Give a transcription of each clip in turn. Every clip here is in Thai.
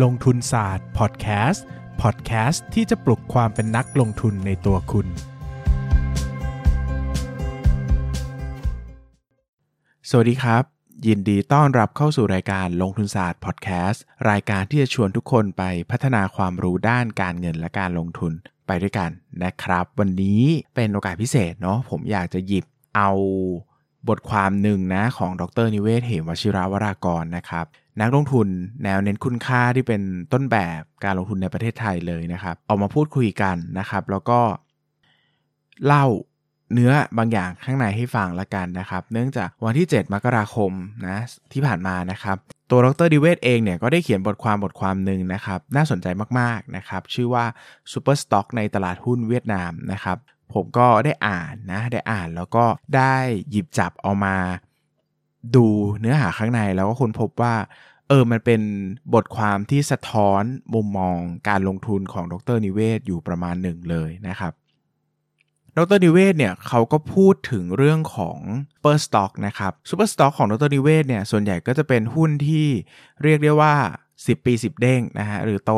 ลงทุนศาสตร์พอดแคสต์พอดแคสต์ที่จะปลุกความเป็นนักลงทุนในตัวคุณ สวัสดีครับ ยินดีต้อนรับเข้าสู่รายการลงทุนศาสตร์พอดแคสต์รายการที่จะชวนทุกคนไปพัฒนาความรู้ด้านการเงินและการลงทุนไปด้วยกันนะครับ วันนี้เป็นโอกาสพิเศษเนาะผมอยากจะหยิบเอาบทความหนึ่งนะของดรนิเวศเหมวชิราวรากรนะครับ นักลงทุนแนวเน้นคุณค่าที่เป็นต้นแบบการลงทุนในประเทศไทยเลยนะครับเอามาพูดคุยกันนะครับ แล้วก็เล่าเนื้อบางอย่างข้างในให้ฟังละกันนะครับ เนื่องจากวันที่ 7 มกราคมนะที่ผ่านมานะครับ ตัวดรดิเวศเองเนี่ยก็ได้เขียนบทความบทความหนึ่งนะครับ น่าสนใจมากๆนะครับ ชื่อว่า Super Stock ในตลาดหุ้นเวียดนามนะครับ ผมก็ได้อ่านนะ ได้อ่านแล้วก็ได้หยิบจับเอามาดูเนื้อหาข้างในแล้วก็ค้นพบว่า เออมันเป็นบทความที่สะท้อนมุมมองการลงทุนของดรนิเวศอยู่ประมาณหนึ่งเลยนะครับดรนิเวศเนี่ยเขาก็พูดถึงเรื่องของ super stock นะครับ super stock ของดรนิเวศเนี่ยส่วนใหญ่ก็จะเป็นหุ้นที่เรียกได้ว่า 10 ปี 10 เด้งนะฮะหรือโต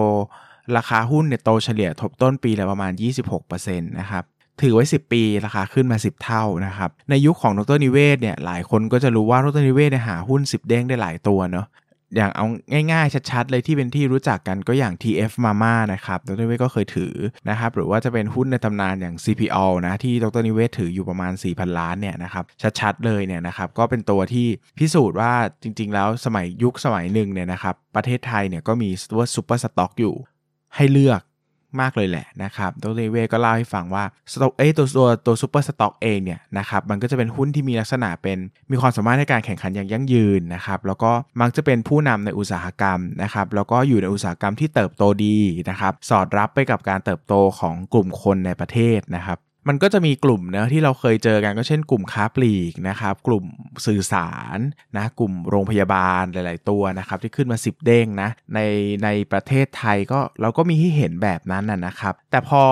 ราคาหุ้นเนี่ยโตเฉลี่ยทบต้นปีละประมาณ 26%นะครับถือไว้ 10 ปี ราคาขึ้นมา 10 เท่านะครับ ในยุคของดรนิเวศเนี่ย หลายคนก็จะรู้ว่าดรนิเวศเนี่ยหาหุ้น 10 เด้งได้หลายตัวเนาะ อย่างเอาง่ายๆ ชัดๆ เลยที่เป็นที่รู้จักกันก็อย่าง TF Mama นะครับดรนิเวศก็เคยถือนะครับ หรือว่าจะเป็นหุ้นในตำนานอย่าง CPALL นะที่ดรนิเวศถืออยู่ประมาณ 4,000 ล้านเนี่ยนะครับชัดๆ เลยเนี่ยนะครับก็เป็นตัวที่พิสูจน์ว่าจริงๆ แล้วสมัยยุคสมัยหนึ่งเนี่ยนะครับประเทศไทยเนี่ยก็มีตัว super stock อยู่ให้เลือก มากเลยแหละนะครับดรนิเวศก็เล่าให้ฟังว่าสต็อกเอตัวตัวตัว super stock เองเนี่ยนะครับมันก็จะเป็นหุ้นที่มีลักษณะเป็นมีความสามารถในการแข่งขันอย่างยั่งยืนนะครับแล้วก็มักจะเป็นผู้นำในอุตสาหกรรมนะครับแล้วก็อยู่ในอุตสาหกรรมที่เติบโตดีนะครับสอดรับไปกับการเติบโตของกลุ่มคนในประเทศนะครับ มันก็จะมีกลุ่มนะที่เราเคยเจอกันก็เช่นกลุ่มค้าปลีกนะครับ กลุ่มสื่อสารนะกลุ่มโรงพยาบาลหลาย ๆ ตัวนะครับ ที่ขึ้นมา 10 เด้งนะในในประเทศไทยก็เราก็มีให้เห็นแบบนั้นนะครับ แต่พอ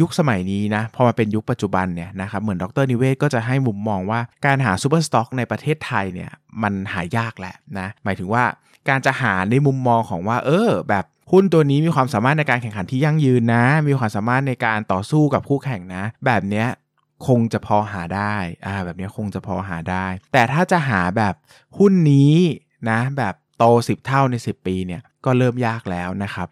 ยุคสมัยนี้นะพอมาเป็นยุคปัจจุบันเนี่ยนะครับเหมือนดรนิเวศก็จะให้มุมมองว่าการหา super stock ในประเทศไทยเนี่ยมันหายากแหละนะหมายถึงว่าการจะหาในมุมมองของว่าเออแบบ หุ้นตัวนี้มีความสามารถในการแข่งขันที่ยั่งยืนนะ มีความสามารถในการต่อสู้กับคู่แข่งนะ แบบเนี้ยคงจะพอหาได้อ่าแบบนี้คงจะพอหาได้ แต่ถ้าจะหาแบบหุ้นนี้นะ แบบโต 10 เท่าใน 10 ปีเนี่ยก็เริ่มยากแล้วนะครับ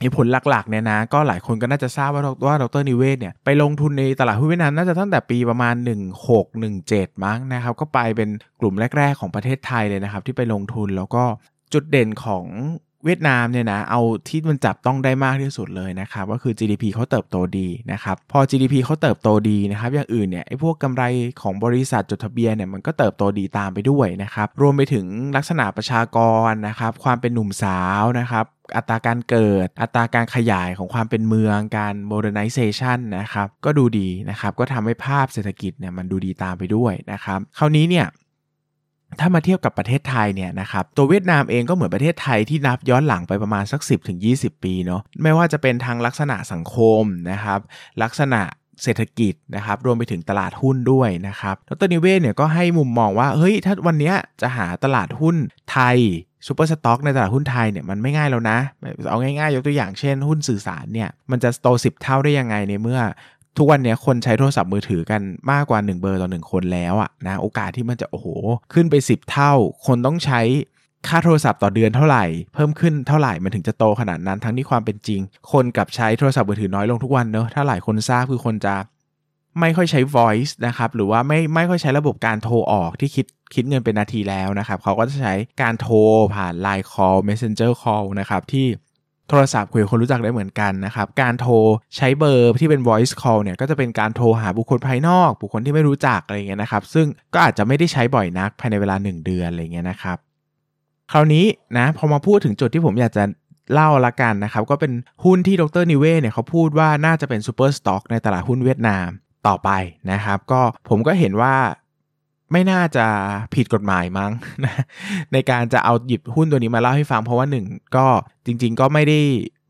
เหตุผลหลักๆเนี่ยนะก็หลายคนก็น่าจะทราบว่าว่าดรนิเวศเนี่ยไปลงทุนในตลาดหุ้นเวียดนามน่าจะตั้งแต่ปีประมาณ 1617 มั้งนะครับก็ไปเป็นกลุ่มแรก ๆ ของประเทศไทยเลยนะครับที่ไปลงทุนแล้วก็จุดเด่นของ เวียดนามเนี่ยนะเอาที่มันจับต้องได้มากที่สุดเลยนะครับก็คือ GDP เขาเติบโตดีนะครับพอ GDP เขาเติบโตดีนะครับอย่างอื่นเนี่ยไอ้พวกกำไรของบริษัทจดทะเบียนเนี่ยมันก็เติบโตดีตามไปด้วยนะครับรวมไปถึงลักษณะประชากรนะครับความเป็นหนุ่มสาวนะครับอัตราการเกิด อัตราการขยายของความเป็นเมือง การ modernization นะครับ ก็ดูดีนะครับ ก็ทำให้ภาพเศรษฐกิจเนี่ยมันดูดีตามไปด้วยนะครับ คราวนี้เนี่ย ถ้ามาเทียบกับประเทศไทยเนี่ยนะครับตัวเวียดนามเองก็เหมือนประเทศไทยที่นับย้อนหลังไปประมาณสัก 10-20ถึงปีเนาะไม่ว่าจะเป็นทางลักษณะสังคมนะครับ ลักษณะเศรษฐกิจนะครับรวมไปถึงตลาดหุ้นด้วยนะครับดรนิเวศเนี่ยก็ให้มุมมองว่าเฮ้ยถ้าวันนี้จะหาตลาดหุ้นไทย super stock ในตลาดหุ้นไทยเนี่ยมันไม่ง่ายแล้วนะ เอาง่ายๆ ยกตัวอย่างเช่นหุ้นสื่อสารเนี่ยมันจะโต 10 เท่าได้ยังไงในเมื่อ ทุกวันนี้คนใช้โทรศัพท์มือถือกันมากกว่า 1 เบอร์ต่อ 1 คนแล้วอะนะโอกาสที่มันจะโอ้โห ขึ้นไป 10 เท่า คนต้องใช้ค่าโทรศัพท์ต่อเดือนเท่าไหร่ เพิ่มขึ้นเท่าไหร่มันถึงจะโตขนาดนั้นทั้งที่ความเป็นจริง คนกับใช้โทรศัพท์มือถือน้อยลงทุกวันเนอะถ้าหลายคนทราบคือคนจะไม่ค่อยใช้ voice นะครับ หรือว่าไม่ไม่ค่อยใช้ระบบการโทรออกที่คิดคิดเงินเป็นนาทีแล้วนะครับ เขาก็จะใช้การโทรผ่าน Line Call Messenger Call นะครับ ที่ โทรศัพท์คุยกับคนรู้จักได้เหมือนกันนะครับ การโทรใช้เบอร์ที่เป็น voice call เนี่ยก็จะเป็นการโทรหาบุคคลภายนอก บุคคลที่ไม่รู้จักอะไรเงี้ยนะครับ ซึ่งก็อาจจะไม่ได้ใช้บ่อยนักภายในเวลา 1 เดือนอะไรเงี้ยนะครับ คราวนี้นะพอมาพูดถึงจุดที่ผมอยากจะเล่าละกันนะครับ ก็เป็นหุ้นที่ดรนิเวศเนี่ยเขาพูดว่าน่าจะเป็น super stock ในตลาดหุ้นเวียดนามต่อไปนะครับ ก็ผมก็เห็นว่า ไม่น่าจะผิดกฎหมายมั้งนะในการจะเอาหยิบหุ้นตัวนี้มาเล่าให้ฟัง เพราะว่าหนึ่งก็จริง ๆ ก็ไม่ได้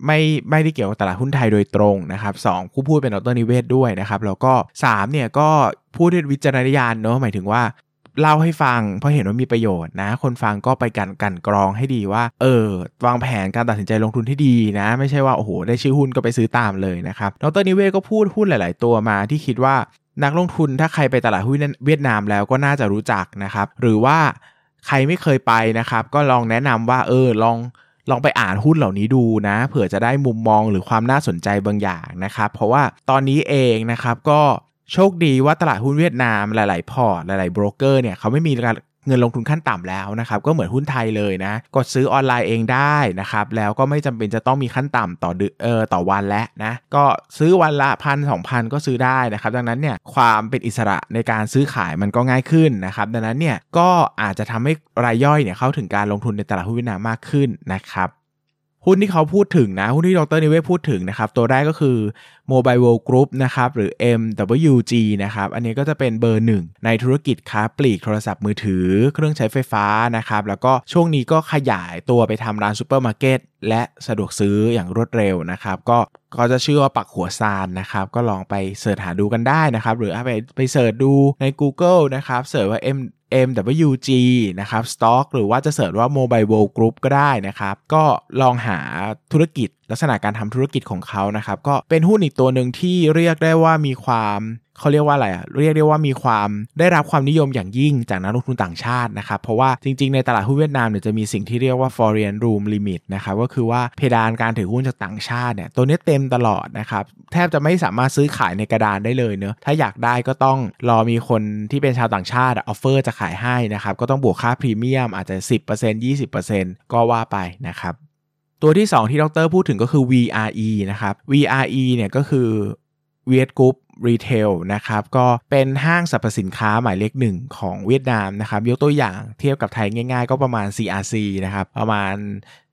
ไม่ไม่ได้เกี่ยวกับตลาดหุ้นไทยโดยตรงนะครับสองผู้พูดเป็นดรนิเวศด้วยนะครับ แล้วก็3เนี่ยก็พูดด้วยวิจารณญาณเนาะหมายถึงว่าเล่าให้ฟังเพราะเห็นว่ามีประโยชน์นะ คนฟังก็ไปกันกันกรองให้ดีว่า เออ วางแผนการตัดสินใจลงทุนที่ดีนะ ไม่ใช่ว่า โอ้โห ได้ชื่อหุ้นก็ไปซื้อตามเลยนะครับดรนิเวศก็พูดหุ้นหลาย ๆ ตัวมาที่คิดว่า นักลงทุนถ้าใครไปตลาดหุ้นเวียดนามแล้วก็น่าจะรู้จักนะครับ หรือว่าใครไม่เคยไปนะครับ ก็ลองแนะนำว่าเออลองลองไปอ่านหุ้นเหล่านี้ดูนะ เผื่อจะได้มุมมองหรือความน่าสนใจบางอย่างนะครับ เพราะว่าตอนนี้เองนะครับก็โชคดีว่าตลาดหุ้นเวียดนามหลาย ๆ พอร์ตหลาย ๆ โบรกเกอร์เนี่ยเขาไม่มีการ เงินลงทุนขั้นต่ำแล้วนะครับก็เหมือนหุ้นไทยเลยนะกดซื้อออนไลน์เองได้นะครับแล้วก็ไม่จำเป็นจะต้องมีขั้นต่ำต่อเดือเออต่อวันแล้วนะก็ซื้อวันละพันสองพันก็ซื้อได้นะครับดังนั้นเนี่ยความเป็นอิสระในการซื้อขายมันก็ง่ายขึ้นนะครับดังนั้นเนี่ยก็อาจจะทำให้รายย่อยเนี่ยเข้าถึงการลงทุนในตลาดหุ้นเวียดนามมากขึ้นนะครับ หุ้นที่เขาพูดถึงนะ หุ้นที่ดรนิเวศพูดถึงนะครับ ตัวแรกก็คือ Mobile World Group นะครับ หรือ MWG นะครับ อันนี้ก็จะเป็นเบอร์หนึ่งในธุรกิจค้าปลีกโทรศัพท์มือถือ เครื่องใช้ไฟฟ้านะครับ แล้วก็ช่วงนี้ก็ขยายตัวไปทำร้านซูเปอร์มาร์เก็ตและสะดวกซื้ออย่างรวดเร็วนะครับ ก็ก็จะชื่อว่า Bach Hoa Xanh นะครับ ก็ลองไป search หาดูกันได้นะครับ หรือไปไป search ดูใน Google นะครับ search ว่า M MWG นะครับ Stock หรือว่าจะ search ว่า Mobile World Group ก็ได้นะครับ ก็ลองหาธุรกิจ ลักษณะการทำธุรกิจของเขานะครับ ก็เป็นหุ้นอีกตัวหนึ่งที่เรียกได้ว่ามีความเขาเรียกว่าอะไรอะเรียกได้ว่ามีความได้รับความนิยมอย่างยิ่งจากนักลงทุนต่างชาตินะครับ เพราะว่าจริงๆ ในตลาดหุ้นเวียดนามเนี่ยจะมีสิ่งที่เรียกว่า foreign room limit นะครับก็คือว่าเพดานการถือหุ้นจากต่างชาติเนี่ยตัวนี้เต็มตลอดนะครับแทบจะไม่สามารถซื้อขายในกระดานได้เลยเนอะถ้าอยากได้ก็ต้องรอมีคนที่เป็นชาวต่างชาติ offer จะขายให้นะครับก็ต้องบวกค่าพรีเมียมอาจจะ 10% 20%ก็ว่าไปนะครับ ตัวที่ 2 ที่ดรพูดถึงก็คือ VRE นะครับ VRE เนี่ยก็คือ Viet Group รีเทลนะครับก็เป็นห้างสรรพสินค้าหมายเลขหนึ่งของเวียดนามนะครับยกตัวอย่างเทียบกับไทยง่ายๆ ก็ประมาณ CRC นะครับประมาณ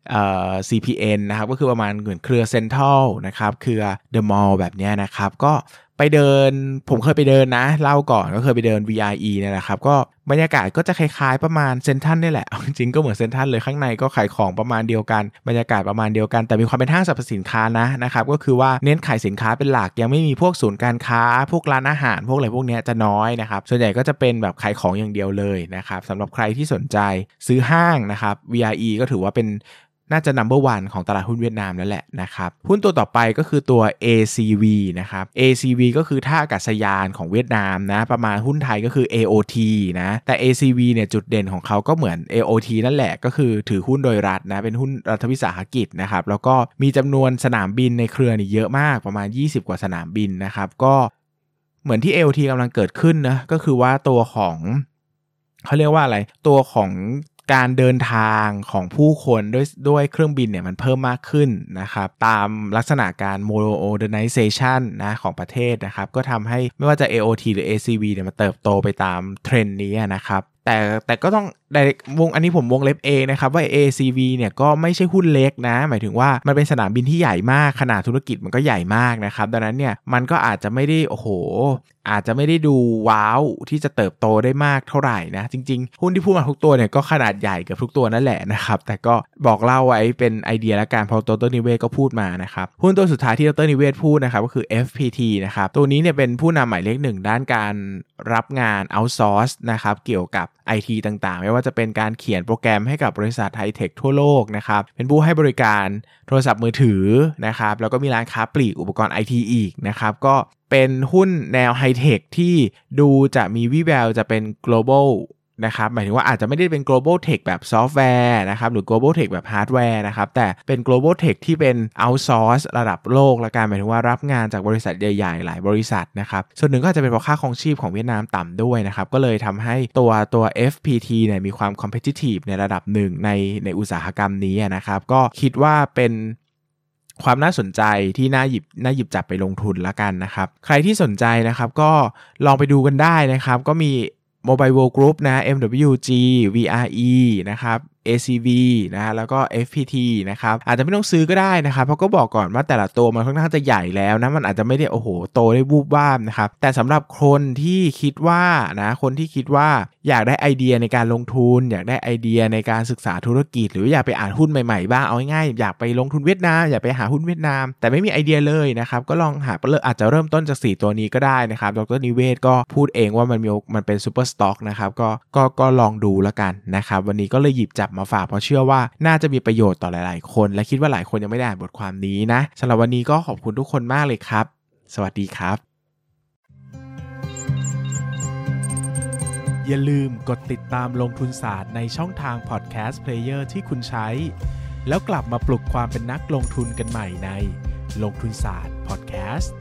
เอ่อ CPN นะครับก็คือประมาณเหมือนเครือเซ็นทรัลนะครับเครือ The Mall แบบนี้นะครับก็ ไปเดิน ผมเคยไปเดินนะ เล่าก่อนก็เคยไปเดิน VRE เนี่ยนะครับ ก็บรรยากาศก็จะคล้ายๆประมาณเซนทันนี่แหละ จริงก็เหมือนเซนทันเลยข้างในก็ขายของประมาณเดียวกัน บรรยากาศประมาณเดียวกัน แต่มีความเป็นห้างสรรพสินค้านะนะครับ ก็คือว่าเน้นขายสินค้าเป็นหลัก ยังไม่มีพวกศูนย์การค้า พวกร้านอาหาร พวกอะไรพวกนี้จะน้อยนะครับ ส่วนใหญ่ก็จะเป็นแบบขายของอย่างเดียวเลยนะครับสำหรับใครที่สนใจซื้อห้างนะครับ VRE ก็ถือว่าเป็น น่าจะ number one ของตลาดหุ้นเวียดนามแล้วแหละนะครับหุ้นตัวต่อไปก็คือตัว ACV นะครับ ACV ก็คือท่าอากาศยานของเวียดนามนะประมาณหุ้นไทยก็คือ AOT นะแต่ ACV เนี่ยจุดเด่นของเขาก็เหมือน AOT นั่นแหละก็คือถือหุ้นโดยรัฐนะเป็นหุ้นรัฐวิสาหกิจนะครับแล้วก็มีจำนวนสนามบินในเครือนี่เยอะมากประมาณ 20 กว่าสนามบินนะครับก็เหมือนที่ AOT กำลังเกิดขึ้นนะก็คือว่าตัวของเขาเรียกว่าอะไรตัวของ การเดินทางของผู้คนด้วยด้วยเครื่องบินเนี่ยมันเพิ่มมากขึ้นนะครับ ตามลักษณะการ modernization นะของประเทศนะครับ ก็ทำให้ไม่ว่าจะ AOT หรือ ACV เนี่ยมันเติบโตไปตามเทรนด์นี้นะครับแต่แต่ก็ต้องวงอันนี้ผมวงเล็บเองนะครับว่า ACV เนี่ยก็ไม่ใช่หุ้นเล็กนะ หมายถึงว่ามันเป็นสนามบินที่ใหญ่มากขนาดธุรกิจมันก็ใหญ่มากนะครับ ดังนั้นเนี่ยมันก็อาจจะไม่ได้โอ้โห อาจจะไม่ได้ดูว้าวที่จะเติบโตได้มากเท่าไหร่นะ จริง ๆ หุ้นที่พูดมาทุกตัวเนี่ยก็ขนาดใหญ่เกับทุกตัวนั่นแหละนะครับ แต่ก็บอกเล่าไว้เป็นไอเดียละกันพอดรนิเวศก็พูดมานะครับหุ้นตัวสุดท้ายที่ดรนิเวศพูดนะครับก็คือ FPT นะครับตัวนี้เนี่ยเป็นผู้นำหมายเลขหนึ่งด้านการรับงาน outsource นะครับเกี่ยวกับไอทีต่างๆ ไม่ว่าจะเป็นการเขียนโปรแกรมให้กับบริษัทไฮเทคทั่วโลกนะครับ เป็นผู้ให้บริการโทรศัพท์มือถือนะครับ แล้วก็มีร้านค้าปลีกอุปกรณ์ไอทีอีกนะครับ ก็เป็นหุ้นแนวไฮเทคที่ดูจะมีวิแววจะเป็น global นะครับหมายถึงว่าอาจจะไม่ได้เป็น global tech แบบซอฟต์แวร์นะครับหรือ global tech แบบฮาร์ดแวร์นะครับแต่เป็น global tech ที่เป็น outsource ระดับโลกละกันหมายถึงว่ารับงานจากบริษัทใหญ่ๆ หลายบริษัทนะครับส่วนหนึ่งก็อาจจะเป็นเพราะค่าครองชีพของเวียดนามต่ำด้วยนะครับก็เลยทำให้ตัวตัว FPT เนี่ยมีความ competitive ในระดับหนึ่งในในอุตสาหกรรมนี้นะครับก็คิดว่าเป็นความน่าสนใจที่น่าหยิบน่าหยิบจับไปลงทุนละกันนะครับ ใครที่สนใจนะครับก็ลองไปดูกันได้นะครับ ก็มี Mobile World Group นะ MWG VRE นะครับ ACV นะแล้วก็ FPT นะครับอาจจะไม่ต้องซื้อก็ได้นะครับเพราะก็บอกก่อนว่าแต่ละตัวมันค่อนข้างจะใหญ่แล้วนะมันอาจจะไม่ได้โอ้โหโตได้วูบวามนะครับแต่สำหรับคนที่คิดว่านะคนที่คิดว่าอยากได้ไอเดียในการลงทุน อยากได้ไอเดียในการศึกษาธุรกิจ หรืออยากไปอ่านหุ้นใหม่ๆบ้างเอาง่ายๆอยากไปลงทุนเวียดนามอยากไปหาหุ้นเวียดนาม แต่ไม่มีไอเดียเลยนะครับก็ลองหาอาจจะเริ่มต้นจาก 4 ตัวนี้ก็ได้นะครับดร.นิเวศน์ก็พูดเองว่ามันมีมันเป็น super stock นะครับก็ก็ก็ลองดูแล้วกันนะครับวันนี้ก็เลยหยิบจับมาฝากเพราะเชื่อว่าน่าจะมีประโยชน์ต่อหลาย ๆ คน และคิดว่าหลายคนยังไม่ได้อ่านบทความนี้นะสำหรับวันนี้ก็ขอบคุณทุกคนมากเลยครับ สวัสดีครับ อย่าลืมกดติดตามลงทุนศาสตร์ในช่องทาง podcast player ที่คุณใช้ แล้วกลับมาปลุกความเป็นนักลงทุนกันใหม่ในลงทุนศาสตร์พอดแคสต์